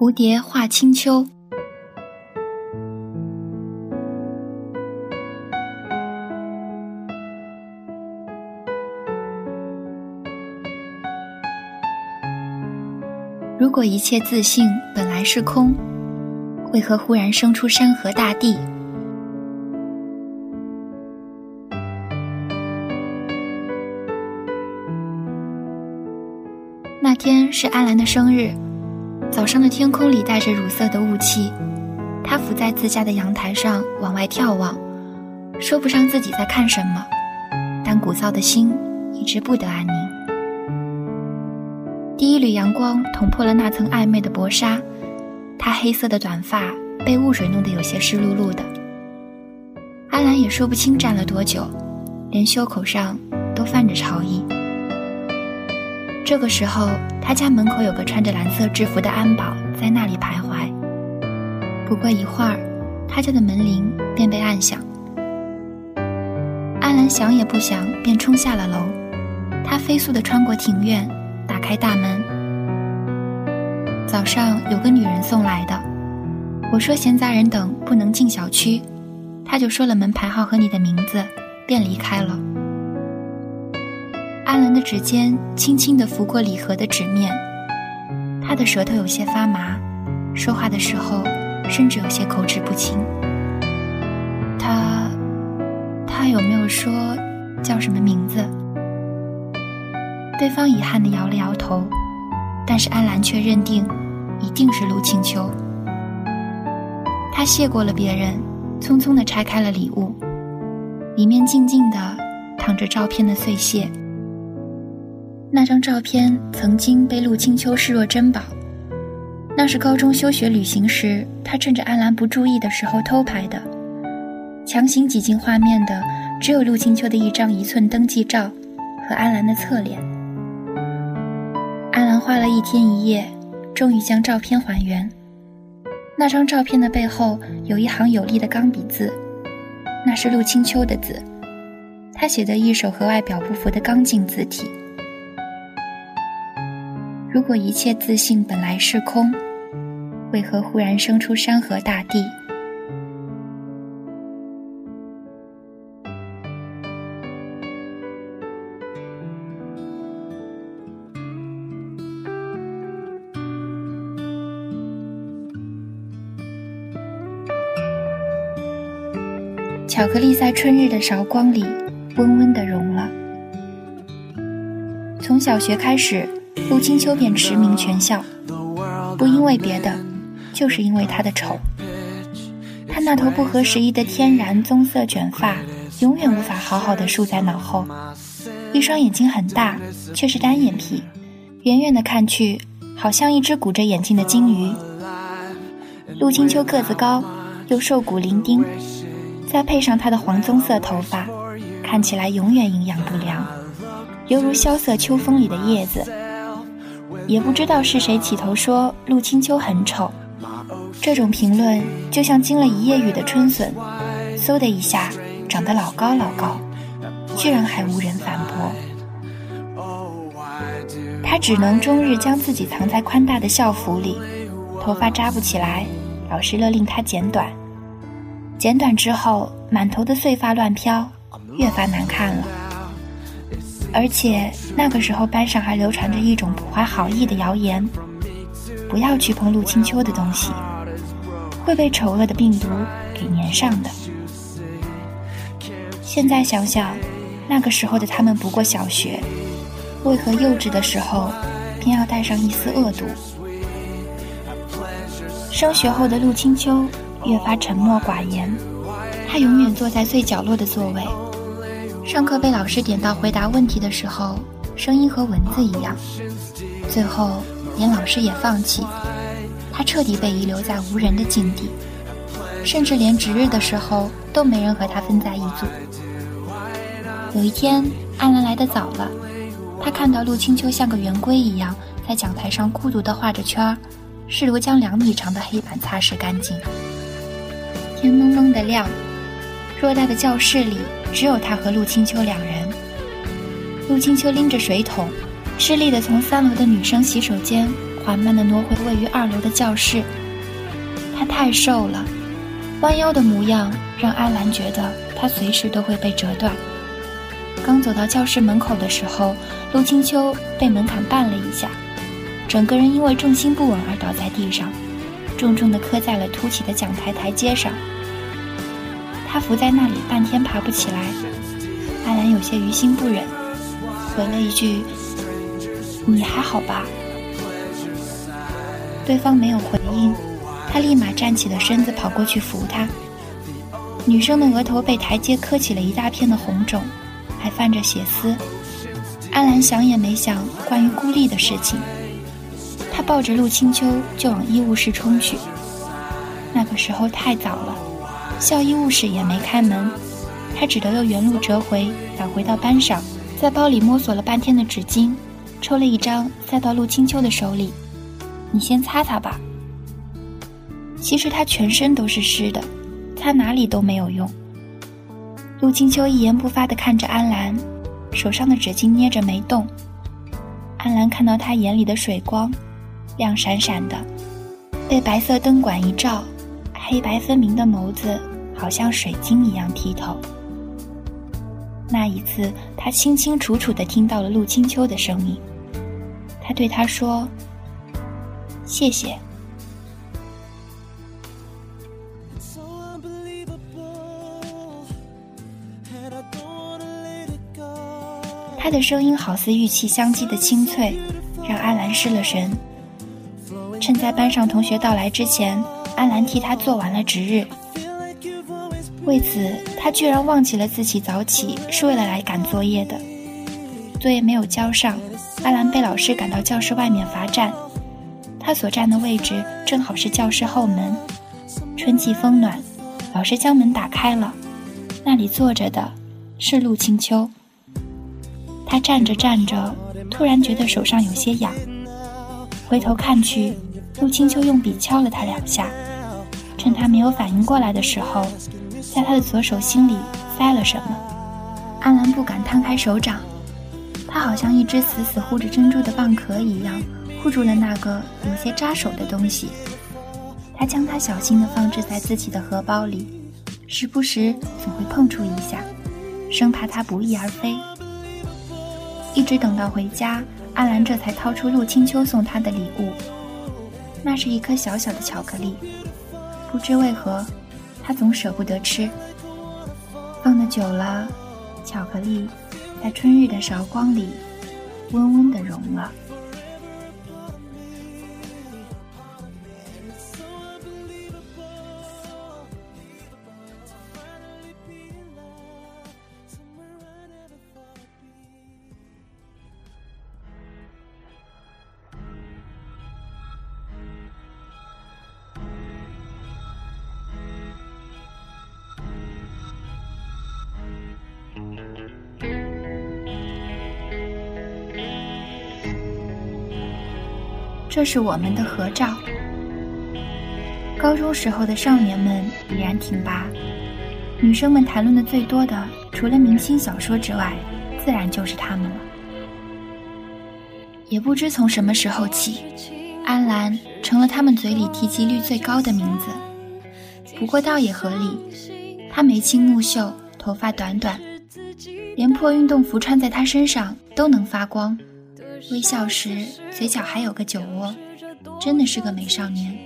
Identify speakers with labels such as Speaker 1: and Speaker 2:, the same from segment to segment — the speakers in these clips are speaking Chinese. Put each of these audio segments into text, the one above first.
Speaker 1: 蝴蝶画清秋。如果一切自信本来是空，为何忽然生出山河大地？那天是阿兰的生日，早上的天空里带着乳色的雾气，他伏在自家的阳台上往外眺望，说不上自己在看什么，但鼓噪的心一直不得安宁。第一缕阳光捅破了那层暧昧的薄纱，他黑色的短发被雾水弄得有些湿漉漉的。阿兰也说不清站了多久，连袖口上都泛着潮意。这个时候，他家门口有个穿着蓝色制服的安保在那里徘徊。不过一会儿，他家的门铃便被按响。阿兰想也不想，便冲下了楼。他飞速地穿过庭院。打开大门，早上有个女人送来的。我说闲杂人等不能进小区，他就说了门牌号和你的名字，便离开了。阿兰的指尖轻轻地拂过礼盒的纸面，他的舌头有些发麻，说话的时候甚至有些口齿不清。他，他有没有说叫什么名字？对方遗憾地摇了摇头，但是安澜却认定，一定是陆清秋。他谢过了别人，匆匆地拆开了礼物，里面静静地躺着照片的碎屑。那张照片曾经被陆清秋视若珍宝，那是高中休学旅行时，他趁着安澜不注意的时候偷拍的。强行挤进画面的，只有陆清秋的一张一寸登记照和安澜的侧脸。安兰花了一天一夜，终于将照片还原。那张照片的背后有一行有力的钢笔字，那是陆清秋的字。他写的一手和外表不符的刚劲字体。如果一切自信本来是空，为何忽然生出山河大地？巧克力在春日的韶光里温温的融了。从小学开始，陆清秋便驰名全校，不因为别的，就是因为她的丑。她那头不合时宜的天然棕色卷发，永远无法好好的竖在脑后。一双眼睛很大，却是单眼皮，远远的看去，好像一只鼓着眼睛的金鱼。陆清秋个子高，又瘦骨伶仃。再配上她的黄棕色头发，看起来永远营养不良，犹如萧瑟秋风里的叶子。也不知道是谁起头说陆清秋很丑，这种评论就像经了一夜雨的春笋，嗖的一下长得老高老高，居然还无人反驳。他只能终日将自己藏在宽大的校服里，头发扎不起来，老师勒令他剪短。剪短之后，满头的碎发乱飘，越发难看了。而且那个时候，班上还流传着一种不怀好意的谣言：不要去碰陆清秋的东西，会被丑恶的病毒给粘上的。现在想想，那个时候的他们不过小学，为何幼稚的时候偏要带上一丝恶毒？升学后的陆清秋。越发沉默寡言，他永远坐在最角落的座位。上课被老师点到回答问题的时候，声音和蚊子一样。最后连老师也放弃，他彻底被遗留在无人的境地，甚至连值日的时候都没人和他分在一组。有一天，安兰来的早了，他看到陆清秋像个圆规一样在讲台上孤独地画着圈儿，试图将两米长的黑板擦拭干净。天蒙蒙的亮，偌大的教室里只有他和陆清秋两人。陆清秋拎着水桶，吃力地从三楼的女生洗手间缓慢地挪回位于二楼的教室。他太瘦了，弯腰的模样让阿兰觉得他随时都会被折断。刚走到教室门口的时候，陆清秋被门槛绊了一下，整个人因为重心不稳而倒在地上，重重地磕在了凸起的讲台台阶上。他伏在那里半天爬不起来，安兰有些于心不忍，回了一句：“你还好吧？”对方没有回应，他立马站起了身子，跑过去扶他。女生的额头被台阶磕起了一大片的红肿。还泛着血丝，安兰想也没想关于孤立的事情，她抱着陆清秋就往医务室冲去。那个时候太早了，校医务室也没开门，他只得又原路折回，返回到班上，在包里摸索了半天的纸巾，抽了一张塞到陆清秋的手里：“你先擦擦吧。”其实他全身都是湿的，擦哪里都没有用。陆清秋一言不发地看着安兰，手上的纸巾捏着没动。安兰看到他眼里的水光，亮闪闪的，被白色灯管一照，黑白分明的眸子好像水晶一样剔透。那一次，他清清楚楚地听到了陆清秋的声音，他对他说：“谢谢。”他的声音好似玉器相击的清脆，让阿兰失了神。趁在班上同学到来之前，阿兰替他做完了值日。为此，他居然忘记了自己早起是为了来赶作业的。作业没有交上，阿兰被老师赶到教室外面罚站。他所站的位置正好是教室后门。春季风暖，老师将门打开了，那里坐着的是陆清秋。他站着站着，突然觉得手上有些痒，回头看去，陆清秋用笔敲了他两下。趁他没有反应过来的时候，在他的左手心里塞了什么。安兰不敢摊开手掌，他好像一只死死护着珍珠的蚌壳一样，护住了那个有些扎手的东西。他将它小心地放置在自己的荷包里，时不时总会碰触一下，生怕它不翼而飞。一直等到回家，阿兰这才掏出陆清秋送她的礼物。那是一颗小小的巧克力，不知为何，他总舍不得吃。放的久了，巧克力在春日的韶光里，温温的融了。这是我们的合照。高中时候的少年们已然挺拔，女生们谈论的最多的，除了明星小说之外，自然就是他们了。也不知从什么时候起，安澜成了他们嘴里提及率最高的名字。不过倒也合理，她眉清目秀，头发短短，连破运动服穿在她身上都能发光。微笑时，嘴角还有个酒窝，真的是个美少年。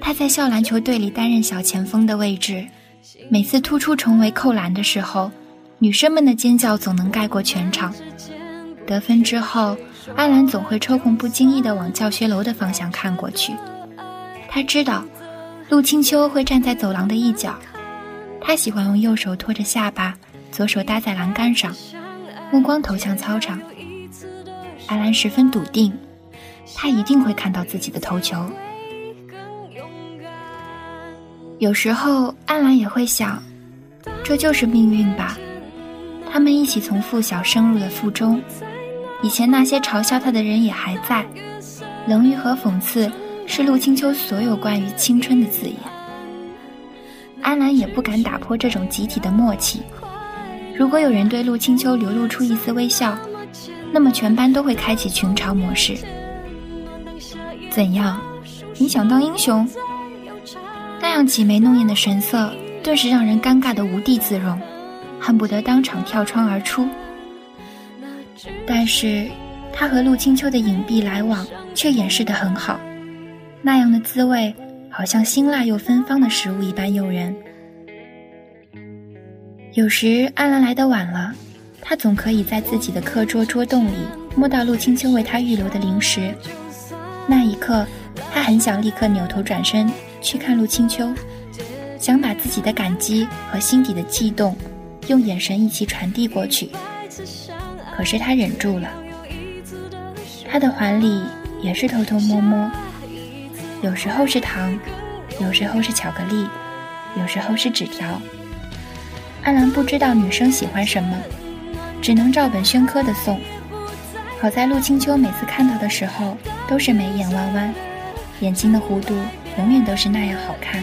Speaker 1: 他在校篮球队里担任小前锋的位置，每次突出重围扣篮的时候，女生们的尖叫总能盖过全场。得分之后，阿兰总会抽空不经意地往教学楼的方向看过去。他知道，陆清秋会站在走廊的一角，他喜欢用右手托着下巴，左手搭在栏杆上。目光投向操场，阿兰十分笃定，他一定会看到自己的头球。有时候，安兰也会想，这就是命运吧。他们一起从附小升入了附中，以前那些嘲笑他的人也还在，冷遇和讽刺是陆清秋所有关于青春的字眼。安澜也不敢打破这种集体的默契。如果有人对陆清秋流露出一丝微笑，那么全班都会开启群嘲模式。怎样？你想当英雄？那样挤眉弄眼的神色，顿时让人尴尬的无地自容，恨不得当场跳窗而出。但是，他和陆清秋的隐蔽来往却掩饰得很好，那样的滋味，好像辛辣又芬芳的食物一般诱人。有时安兰来的晚了，他总可以在自己的课桌桌洞里摸到陆清秋为他预留的零食，那一刻。他很想立刻扭头转身去看陆清秋，想把自己的感激和心底的悸动，用眼神一起传递过去。可是他忍住了。他的怀里也是偷偷摸摸，有时候是糖，有时候是巧克力，有时候是纸条。安兰不知道女生喜欢什么，只能照本宣科的送。好在陆清秋每次看到的时候，都是眉眼弯弯。眼睛的弧度永远都是那样好看。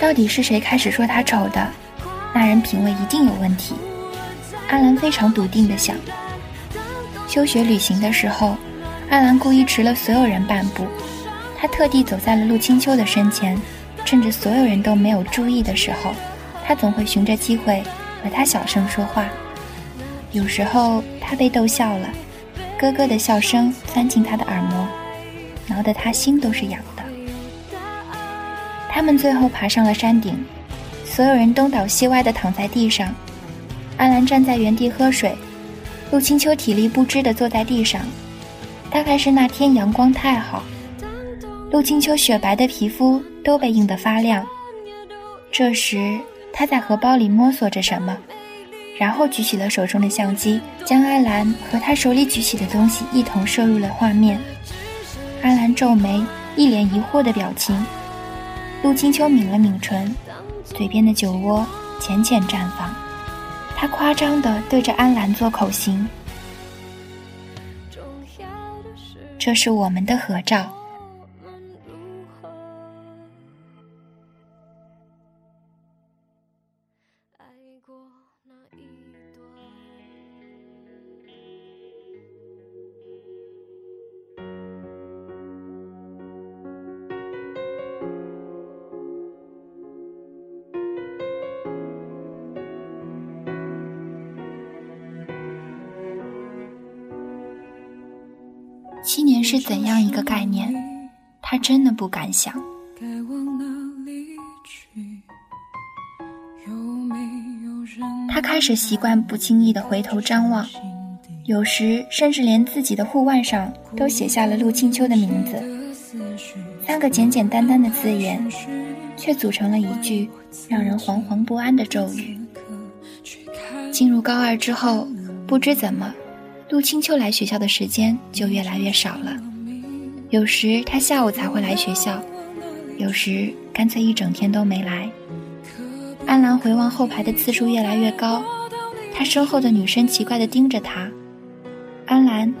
Speaker 1: 到底是谁开始说他丑的？那人品味一定有问题。阿兰非常笃定地想。休学旅行的时候，阿兰故意迟了所有人半步，她特地走在了陆清秋的身前，趁着所有人都没有注意的时候，他总会寻着机会和他小声说话。有时候他被逗笑了。咯咯的笑声钻进他的耳膜，挠得他心都是痒的。他们最后爬上了山顶，所有人东倒西歪的躺在地上。阿兰站在原地喝水，陆清秋体力不支的坐在地上。大概是那天阳光太好，陆清秋雪白的皮肤都被映得发亮。这时，他在荷包里摸索着什么。然后举起了手中的相机，将阿兰和他手里举起的东西一同摄入了画面。阿兰皱眉，一脸疑惑的表情。陆清秋抿了抿唇，嘴边的酒窝浅浅绽放。他夸张地对着安兰做口型：“这是我们的合照。”真的不敢想。他开始习惯不经意的回头张望，有时甚至连自己的护腕上都写下了陆清秋的名字。三个简简单单的字眼，却组成了一句让人惶惶不安的咒语。进入高二之后，不知怎么。陆清秋来学校的时间就越来越少了，有时他下午才会来学校，有时干脆一整天都没来。安兰回望后排的次数越来越高，他身后的女生奇怪地盯着他。安兰，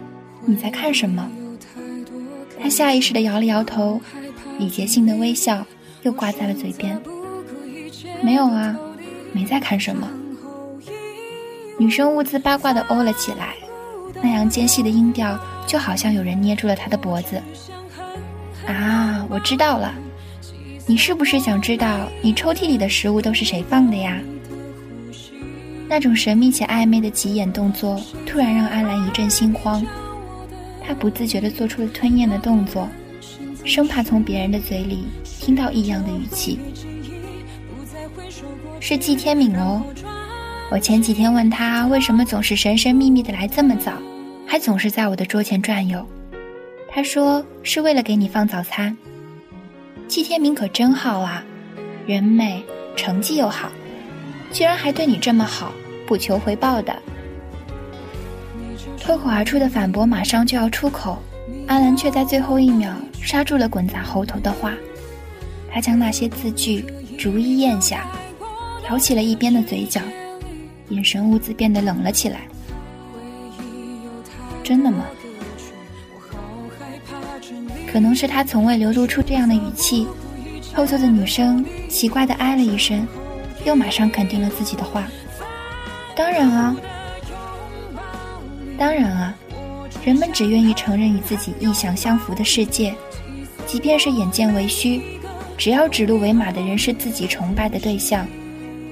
Speaker 1: 你在看什么？他下意识地摇了摇头，礼节性的微笑又挂在了嘴边。没有啊，没在看什么。女生兀自八卦地哦了起来。那样尖细的音调，就好像有人捏住了他的脖子。啊，我知道了，你是不是想知道你抽屉里的食物都是谁放的呀？那种神秘且暧昧的挤眼动作，突然让阿兰一阵心慌。他不自觉地做出了吞咽的动作，生怕从别人的嘴里听到异样的语气。是季天敏哦。我前几天问他为什么总是神神秘秘的来这么早，还总是在我的桌前转悠，他说是为了给你放早餐。季天明可真好啊，人美，成绩又好，居然还对你这么好，不求回报的。脱口而出的反驳马上就要出口，阿兰却在最后一秒刹住了滚在喉头的话，他将那些字句逐一咽下，挑起了一边的嘴角。眼神兀自变得冷了起来。真的吗？可能是他从未流露出这样的语气。后座的女生奇怪的哎了一声，又马上肯定了自己的话。当然啊。当然啊，人们只愿意承认与自己意想相符的世界，即便是眼见为虚，只要指鹿为马的人是自己崇拜的对象，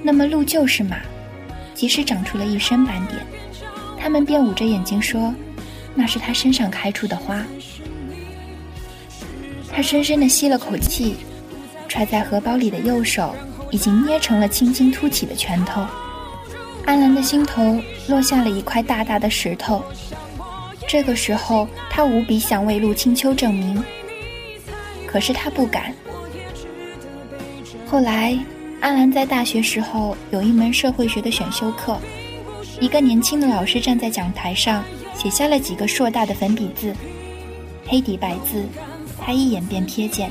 Speaker 1: 那么鹿就是马，即使长出了一身斑点，他们便捂着眼睛说，那是他身上开出的花。他深深地吸了口气，揣在荷包里的右手已经捏成了轻轻凸起的拳头。安澜的心头落下了一块大大的石头。这个时候，他无比想为陆清秋证明，可是他不敢。后来，安澜在大学时候有一门社会学的选修课，一个年轻的老师站在讲台上，写下了几个硕大的粉笔字，黑底白字，他一眼便瞥见。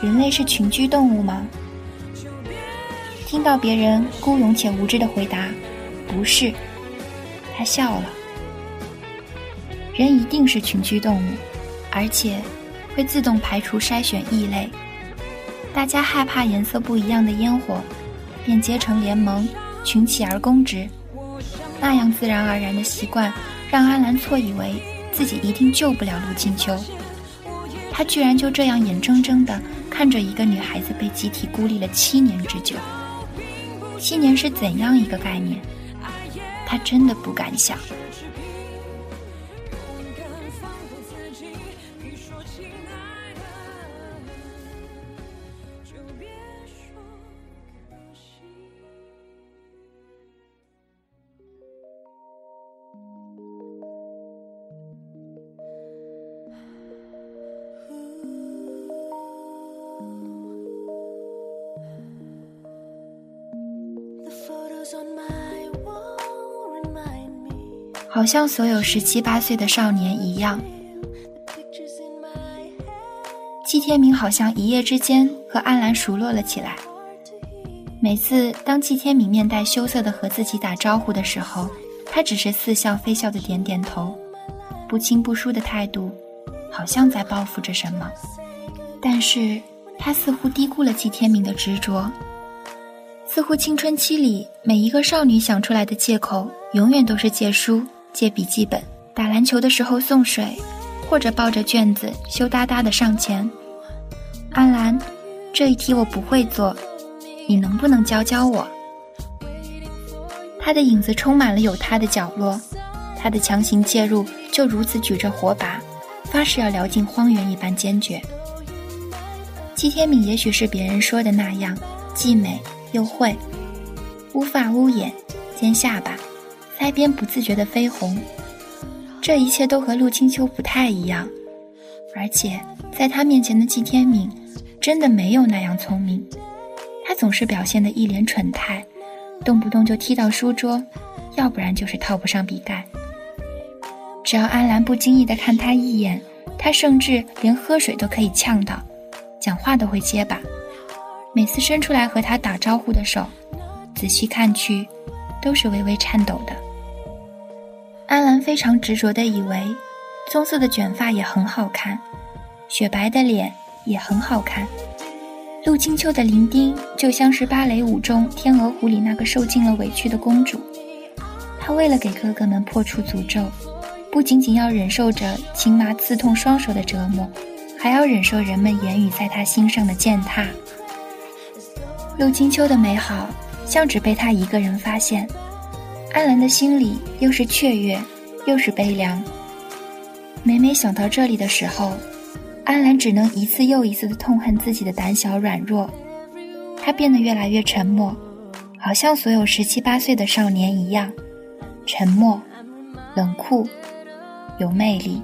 Speaker 1: 人类是群居动物吗？听到别人孤勇且无知的回答：“不是。”他笑了。人一定是群居动物，而且会自动排除筛选异类。大家害怕颜色不一样的烟火，便结成联盟，群起而攻之。那样自然而然的习惯，让阿兰错以为自己一定救不了陆清秋。他居然就这样眼睁睁地看着一个女孩子被集体孤立了七年之久。七年是怎样一个概念？他真的不敢想。好像所有十七八岁的少年一样，季天明好像一夜之间和安澜熟络了起来。每次当季天明面带羞涩的和自己打招呼的时候，他只是似笑非笑的点点头，不亲不疏的态度，好像在报复着什么。但是他似乎低估了季天明的执着，似乎青春期里每一个少女想出来的借口，永远都是借书。借笔记本，打篮球的时候送水，或者抱着卷子羞答答的上前。安澜，这一题我不会做，你能不能教教我？他的影子充满了有他的角落，他的强行介入就如此举着火把，发誓要撩进荒原一般坚决。季天敏也许是别人说的那样，既美又会，乌发乌眼，尖下巴。腮边不自觉的绯红，这一切都和陆清秋不太一样，而且在他面前的季天敏，真的没有那样聪明。他总是表现的一脸蠢态，动不动就踢到书桌，要不然就是套不上笔盖。只要安澜不经意的看他一眼，他甚至连喝水都可以呛到，讲话都会结巴。每次伸出来和他打招呼的手，仔细看去，都是微微颤抖的。安澜非常执着地以为，棕色的卷发也很好看，雪白的脸也很好看。陆清秋的伶仃就像是芭蕾舞中《天鹅湖》里那个受尽了委屈的公主。她为了给哥哥们破除诅咒，不仅仅要忍受着青麻刺痛双手的折磨，还要忍受人们言语在她心上的践踏。陆清秋的美好，像只被她一个人发现。安澜的心里又是雀跃，又是悲凉。每每想到这里的时候，安澜只能一次又一次的痛恨自己的胆小软弱。他变得越来越沉默，好像所有十七八岁的少年一样，沉默、冷酷、有魅力。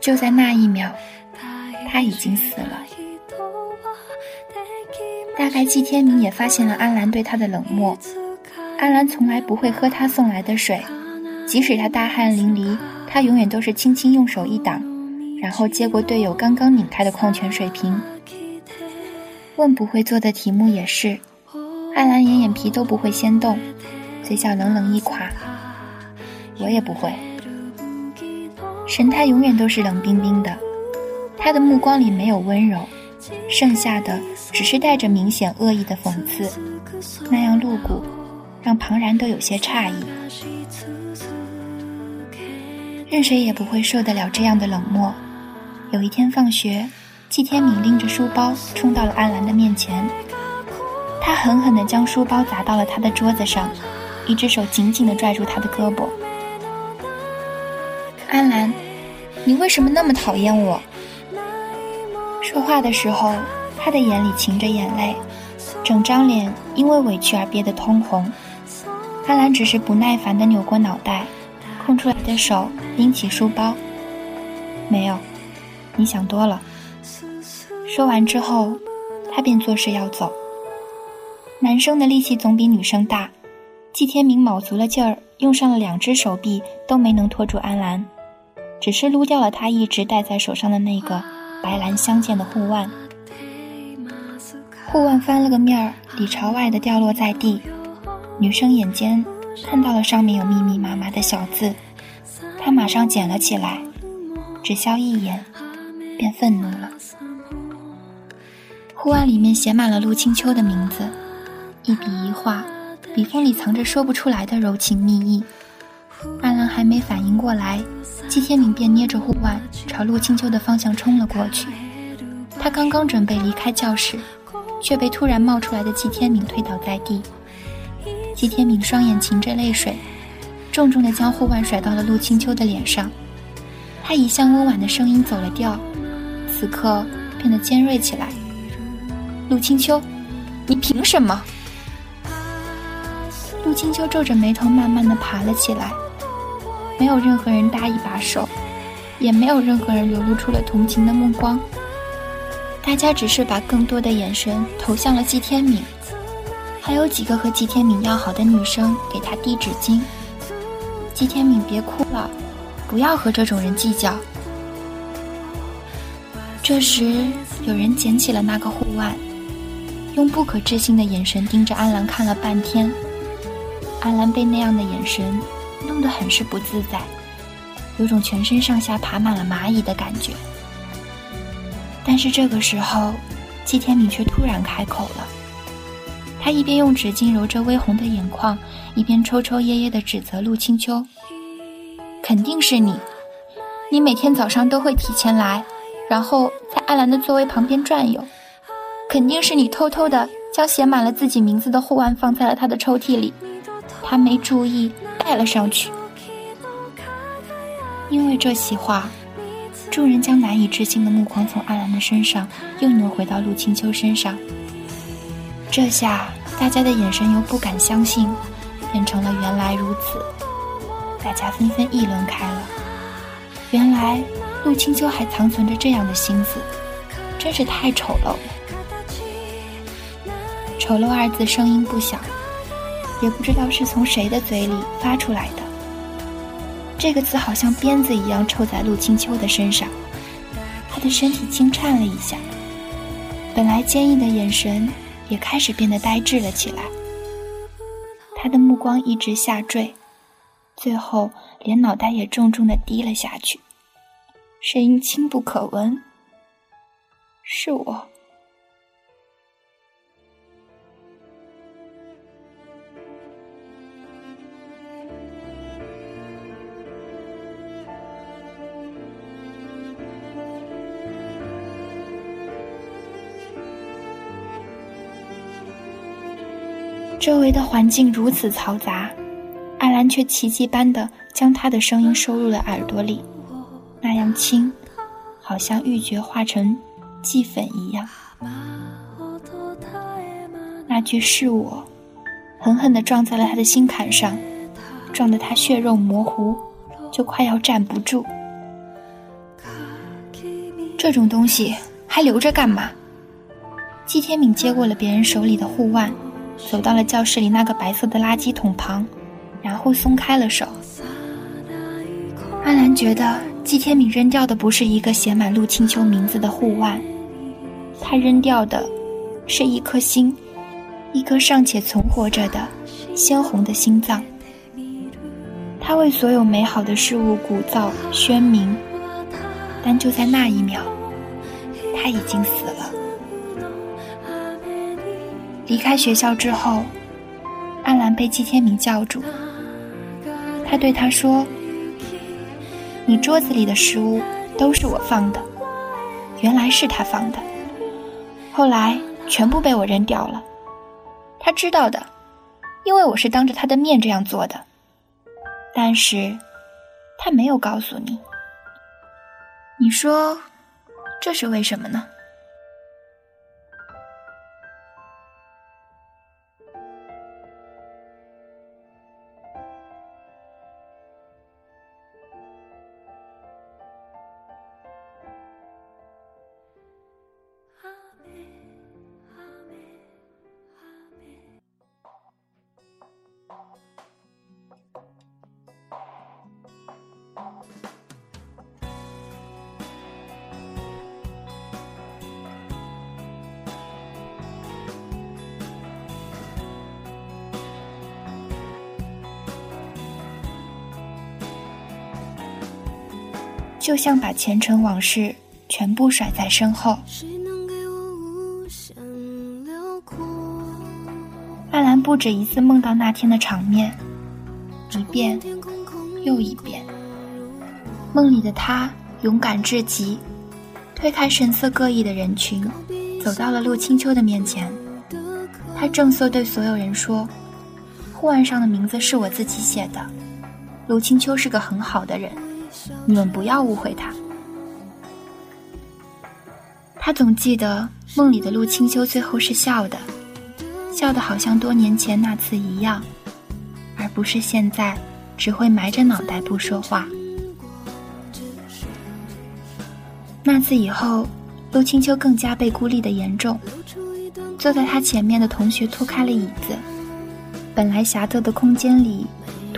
Speaker 1: 就在那一秒，他已经死了。大概季天明也发现了安兰对他的冷漠。安兰从来不会喝他送来的水，即使他大汗淋漓，他永远都是轻轻用手一挡，然后接过队友刚刚拧开的矿泉水瓶。问不会做的题目也是，安兰连眼皮都不会先动，嘴角冷冷一垮。我也不会。神态永远都是冷冰冰的，他的目光里没有温柔，剩下的只是带着明显恶意的讽刺，那样露骨。让旁人都有些诧异，任谁也不会受得了这样的冷漠。有一天放学，季天敏拎着书包冲到了安兰的面前，他狠狠地将书包砸到了他的桌子上，一只手紧紧地拽住他的胳膊。安兰，你为什么那么讨厌我？说话的时候，他的眼里噙着眼泪，整张脸因为委屈而憋得通红。阿兰只是不耐烦地扭过脑袋，空出来的手拎起书包。没有，你想多了。说完之后，他便作势要走。男生的力气总比女生大，季天明卯足了劲儿，用上了两只手臂都没能拖住安兰，只是撸掉了他一直戴在手上的那个白蓝相间的护腕。护腕翻了个面儿，里朝外的掉落在地。女生眼尖，看到了上面有密密麻麻的小字，她马上捡了起来，只消一眼，便愤怒了。护腕里面写满了陆清秋的名字，一笔一画，笔锋里藏着说不出来的柔情蜜意。阿兰还没反应过来，季天明便捏着护腕朝陆清秋的方向冲了过去。他刚刚准备离开教室，却被突然冒出来的季天明推倒在地。季天明双眼噙着泪水，重重地将护腕甩到了陆清秋的脸上。他一向温婉的声音走了调，此刻变得尖锐起来。陆清秋，你凭什么？陆清秋皱着眉头，慢慢地爬了起来。没有任何人搭一把手，也没有任何人流露出了同情的目光。大家只是把更多的眼神投向了季天明。还有几个和季天敏要好的女生给他递纸巾。季天敏，别哭了，不要和这种人计较。这时，有人捡起了那个护腕，用不可置信的眼神盯着安兰看了半天。安兰被那样的眼神弄得很是不自在，有种全身上下爬满了蚂蚁的感觉。但是这个时候，季天敏却突然开口了。他一边用纸巾揉着微红的眼眶，一边抽抽噎噎地指责陆清秋：“肯定是你，你每天早上都会提前来，然后在艾兰的座位旁边转悠。肯定是你偷偷的将写满了自己名字的护腕放在了他的抽屉里，他没注意带了上去。因为这席话，众人将难以置信的目光从阿兰的身上又挪回到陆清秋身上。”这下，大家的眼神由不敢相信，变成了原来如此。大家纷纷议论开了。原来，陆清秋还藏存着这样的心思，真是太丑陋了。丑陋二字声音不小，也不知道是从谁的嘴里发出来的。这个字好像鞭子一样抽在陆清秋的身上，他的身体轻颤了一下，本来坚毅的眼神。也开始变得呆滞了起来，他的目光一直下坠，最后连脑袋也重重的低了下去，声音轻不可闻：“是我。”周围的环境如此嘈杂，阿兰却奇迹般的将他的声音收入了耳朵里，那样轻，好像玉珏化成齑粉一样。那句是我，狠狠地撞在了他的心坎上，撞得他血肉模糊，就快要站不住。这种东西还留着干嘛？季天敏接过了别人手里的护腕，走到了教室里那个白色的垃圾桶旁，然后松开了手。阿兰觉得季天敏扔掉的不是一个写满陆清秋名字的护腕，他扔掉的是一颗心，一颗尚且存活着的鲜红的心脏。他为所有美好的事物鼓噪喧鸣，但就在那一秒，他已经死了。离开学校之后，安兰被季天明叫住，他对他说：“你桌子里的食物都是我放的，原来是他放的，后来全部被我扔掉了。他知道的，因为我是当着他的面这样做的。”但是，他没有告诉你。你说，这是为什么呢？就像把前尘往事全部甩在身后。艾兰不止一次梦到那天的场面，一遍又一遍。梦里的他勇敢至极，推开神色各异的人群，走到了陆清秋的面前。他正色对所有人说：“护腕上的名字是我自己写的。陆清秋是个很好的人。”你们不要误会他。他总记得梦里的陆清秋最后是笑的，笑的好像多年前那次一样，而不是现在只会埋着脑袋不说话。那次以后，陆清秋更加被孤立的严重。坐在他前面的同学拖开了椅子，本来狭窄的空间里。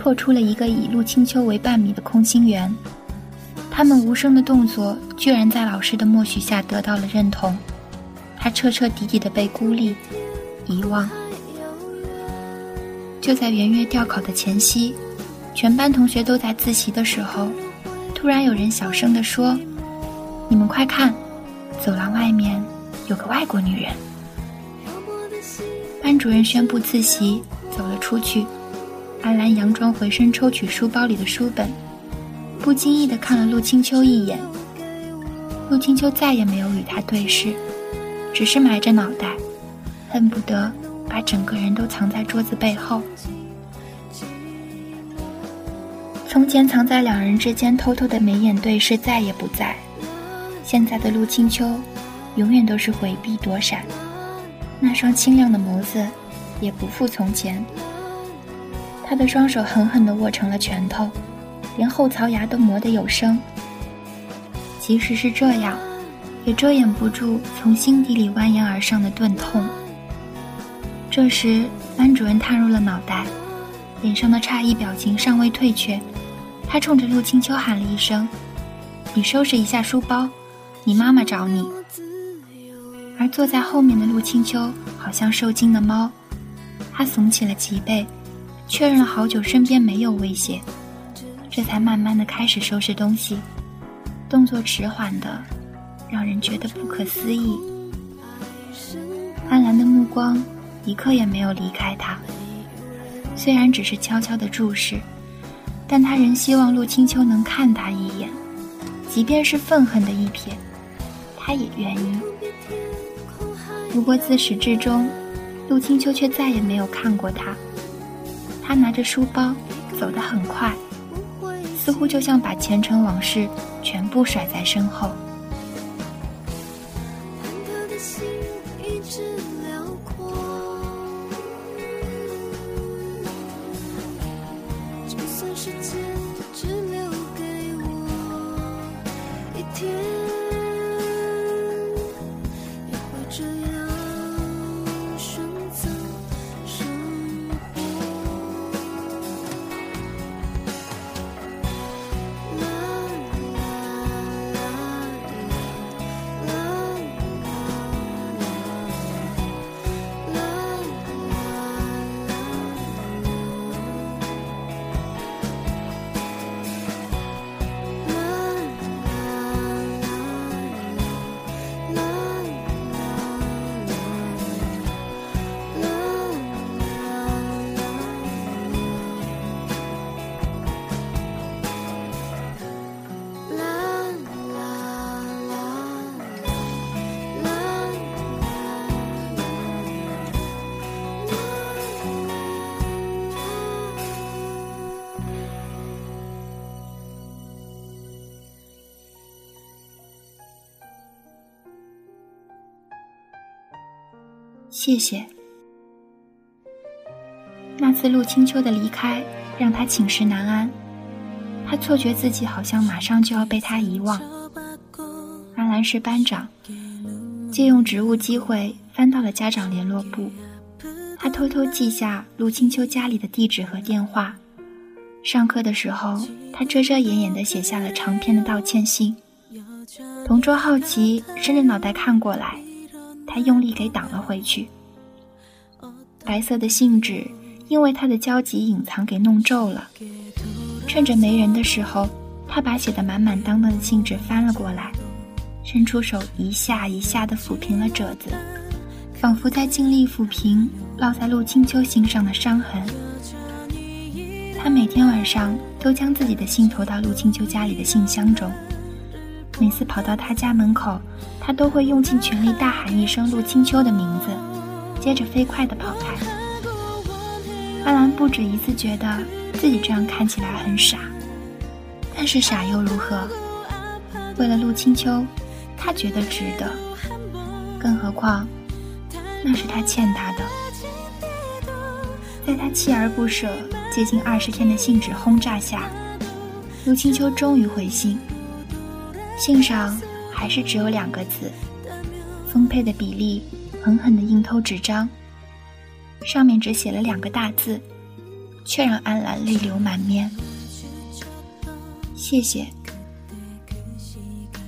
Speaker 1: 拓出了一个以陆清秋为半米的空心圆，他们无声的动作居然在老师的默许下得到了认同。他彻彻底底的被孤立、遗忘。就在圆月调考的前夕，全班同学都在自习的时候，突然有人小声的说：“你们快看，走廊外面有个外国女人。”班主任宣布自习，走了出去。安兰佯装回身，抽取书包里的书本，不经意地看了陆清秋一眼。陆清秋再也没有与他对视，只是埋着脑袋，恨不得把整个人都藏在桌子背后。从前藏在两人之间偷偷的眉眼对视再也不在，现在的陆清秋，永远都是回避躲闪，那双清亮的眸子，也不复从前。他的双手狠狠地握成了拳头，连后槽牙都磨得有声。即使是这样，也遮掩不住从心底里蜿蜒而上的钝痛。这时，班主任探入了脑袋，脸上的诧异表情尚未退却，他冲着陆清秋喊了一声：“你收拾一下书包，你妈妈找你。”而坐在后面的陆清秋好像受惊的猫，他耸起了脊背。确认了好久，身边没有威胁，这才慢慢的开始收拾东西，动作迟缓的，让人觉得不可思议。安兰的目光一刻也没有离开他，虽然只是悄悄的注视，但他仍希望陆清秋能看他一眼，即便是愤恨的一瞥，他也愿意。不过自始至终，陆清秋却再也没有看过他。他拿着书包，走得很快，似乎就像把前尘往事全部甩在身后。谢谢。那次陆清秋的离开让他寝食难安，他错觉自己好像马上就要被他遗忘。安澜是班长，借用职务机会翻到了家长联络簿，他偷偷记下陆清秋家里的地址和电话。上课的时候，他遮遮掩掩地写下了长篇的道歉信。同桌好奇，伸着脑袋看过来，他用力给挡了回去。白色的信纸因为他的焦急隐藏给弄皱了。趁着没人的时候，他把写的满满当当的信纸翻了过来，伸出手一下一下地抚平了褶子，仿佛在尽力抚平烙在陆清秋心上的伤痕。他每天晚上都将自己的信投到陆清秋家里的信箱中，每次跑到他家门口，他都会用尽全力大喊一声陆清秋的名字，接着飞快地跑开。阿兰不止一次觉得自己这样看起来很傻，但是傻又如何？为了陆清秋，他觉得值得。更何况，那是他欠他的。在他锲而不舍。接近二十天的信纸轰炸下，陆清秋终于回信。信上还是只有两个字，丰沛的比例狠狠地印透纸张，上面只写了两个大字，却让安澜泪流满面。谢谢。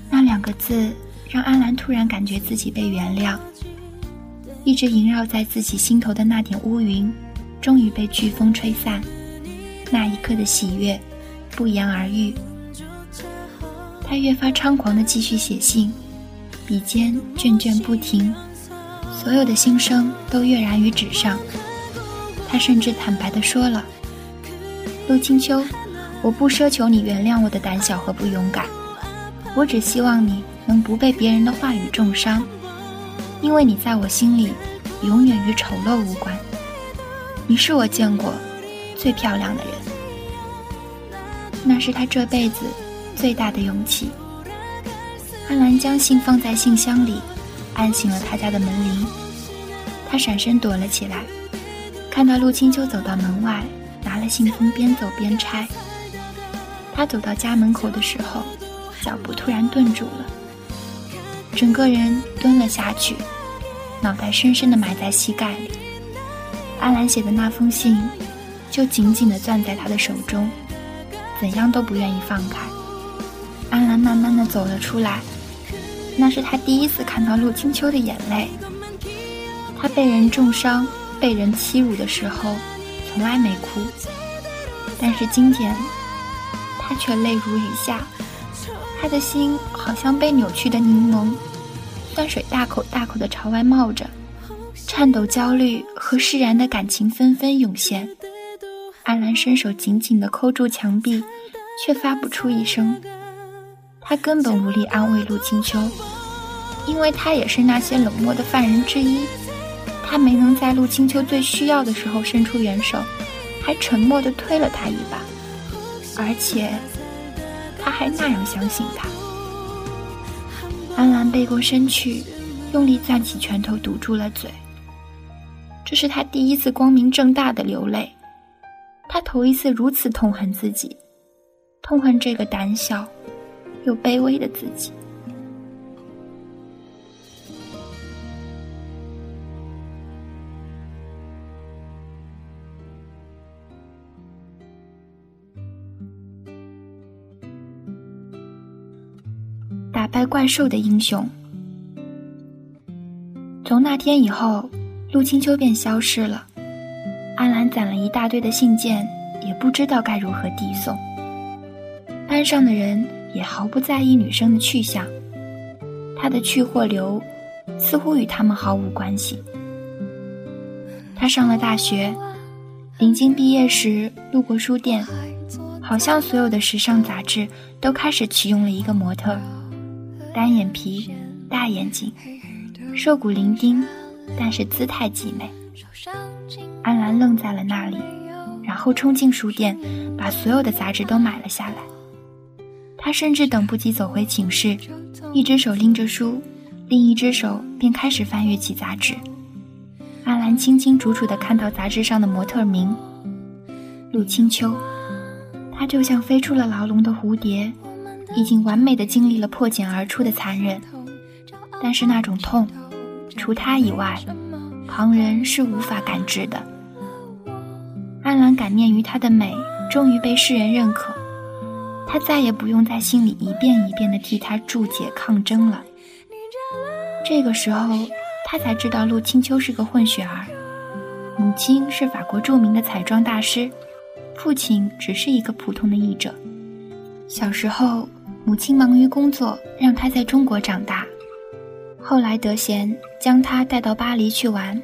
Speaker 1: 那两个字让安澜突然感觉自己被原谅，一直萦绕在自己心头的那点乌云。终于被飓风吹散，那一刻的喜悦不言而喻。他越发猖狂地继续写信，笔尖卷卷不停，所有的心声都跃然于纸上。他甚至坦白地说了：“陆清秋，我不奢求你原谅我的胆小和不勇敢，我只希望你能不被别人的话语重伤，因为你在我心里永远与丑陋无关。”你是我见过最漂亮的人，那是他这辈子最大的勇气。安澜将信放在信箱里，按醒了他家的门铃。他闪身躲了起来，看到陆清秋走到门外，拿了信封边走边拆。他走到家门口的时候，脚步突然顿住了，整个人蹲了下去，脑袋深深地埋在膝盖里。安澜写的那封信，就紧紧地攥在他的手中，怎样都不愿意放开。安澜慢慢地走了出来，那是他第一次看到陆清秋的眼泪。他被人重伤、被人欺辱的时候，从来没哭，但是今天，他却泪如雨下。他的心好像被扭曲的柠檬，酸水大口大口地朝外冒着。颤抖、焦虑和释然的感情纷纷涌现，安澜伸手紧紧地扣住墙壁，却发不出一声。他根本无力安慰陆清秋，因为他也是那些冷漠的犯人之一。他没能在陆清秋最需要的时候伸出援手，还沉默地推了他一把，而且他还那样相信他。安澜背过身去，用力攥起拳头，堵住了嘴。这是他第一次光明正大的流泪，他头一次如此痛恨自己，痛恨这个胆小又卑微的自己。打败怪兽的英雄，从那天以后。陆清秋便消失了，安澜攒了一大堆的信件，也不知道该如何递送。班上的人也毫不在意女生的去向，她的去或留，似乎与他们毫无关系。他上了大学，临近毕业时路过书店，好像所有的时尚杂志都开始启用了一个模特，单眼皮，大眼睛，瘦骨伶仃。但是姿态极美，安澜愣在了那里，然后冲进书店，把所有的杂志都买了下来。他甚至等不及走回寝室，一只手拎着书，另一只手便开始翻阅起杂志。阿兰清清楚楚地看到杂志上的模特名陆清秋。她就像飞出了牢笼的蝴蝶，已经完美的经历了破茧而出的残忍。但是那种痛，除她以外，旁人是无法感知的。安澜感念于她的美，终于被世人认可，他再也不用在心里一遍一遍地替他注解抗争了。这个时候，他才知道陆清秋是个混血儿，母亲是法国著名的彩妆大师，父亲只是一个普通的译者。小时候，母亲忙于工作，让他在中国长大。后来，德贤将他带到巴黎去玩，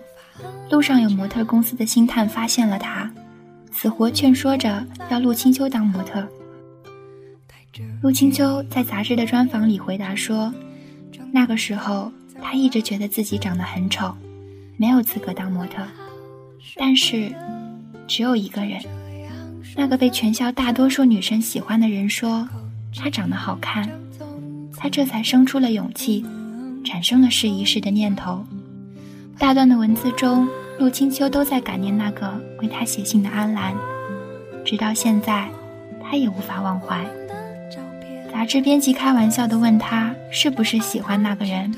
Speaker 1: 路上有模特公司的星探发现了他，死活劝说着要陆清秋当模特。陆清秋在杂志的专访里回答说：“那个时候。”他一直觉得自己长得很丑，没有资格当模特。但是，只有一个人，那个被全校大多数女生喜欢的人说他长得好看，他这才生出了勇气，产生了试一试的念头。大段的文字中，陆清秋都在感念那个为他写信的安澜，直到现在，他也无法忘怀。杂志编辑开玩笑地问他是不是喜欢那个人。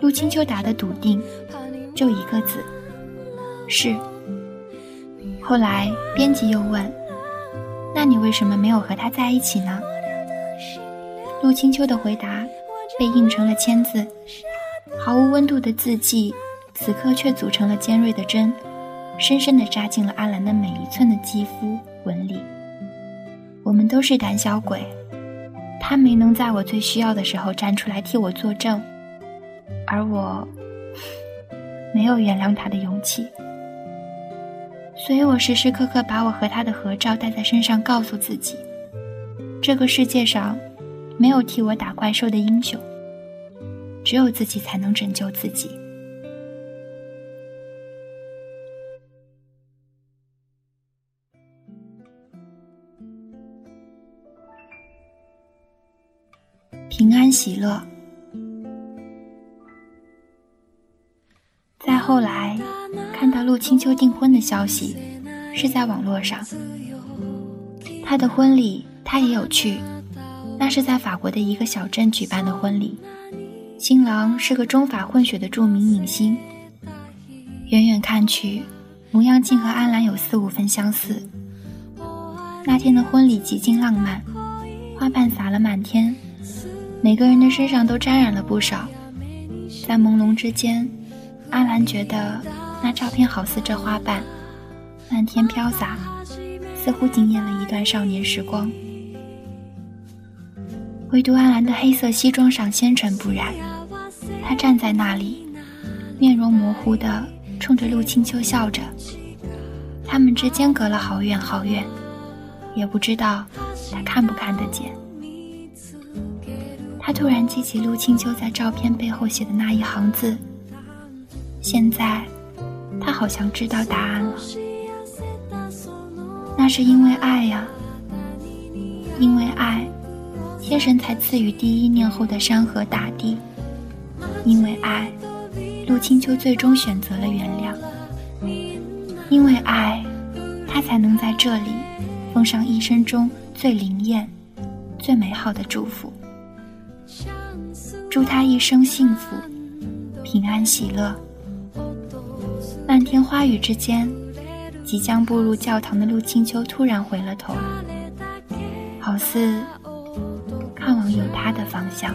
Speaker 1: 陆清秋答得笃定，就一个字，是。后来编辑又问：“那你为什么没有和他在一起呢？”陆清秋的回答被印成了签字，毫无温度的字迹，此刻却组成了尖锐的针，深深地扎进了阿兰的每一寸的肌肤纹理。我们都是胆小鬼，他没能在我最需要的时候站出来替我作证。而我没有原谅他的勇气，所以我时时刻刻把我和他的合照带在身上，告诉自己：这个世界上没有替我打怪兽的英雄，只有自己才能拯救自己。平安喜乐。再后来看到陆清秋订婚的消息，是在网络上。他的婚礼他也有去，那是在法国的一个小镇举办的婚礼，新郎是个中法混血的著名影星。远远看去，模样竟和安澜有四五分相似。那天的婚礼极尽浪漫，花瓣洒了满天，每个人的身上都沾染了不少，在朦胧之间。阿兰觉得那照片好似这花瓣，漫天飘洒，似乎惊艳了一段少年时光。唯独阿兰的黑色西装上纤尘不染，她站在那里，面容模糊的冲着陆清秋笑着。他们之间隔了好远好远，也不知道他看不看得见。他突然记起陆清秋在照片背后写的那一行字。现在，他好像知道答案了。那是因为爱呀，因为爱，天神才赐予第一念后的山河大地。因为爱，陆清秋最终选择了原谅。因为爱，他才能在这里，奉上一生中最灵验、最美好的祝福。祝他一生幸福、平安、喜乐。漫天花雨之间，即将步入教堂的陆清秋突然回了头，好似看往有他的方向。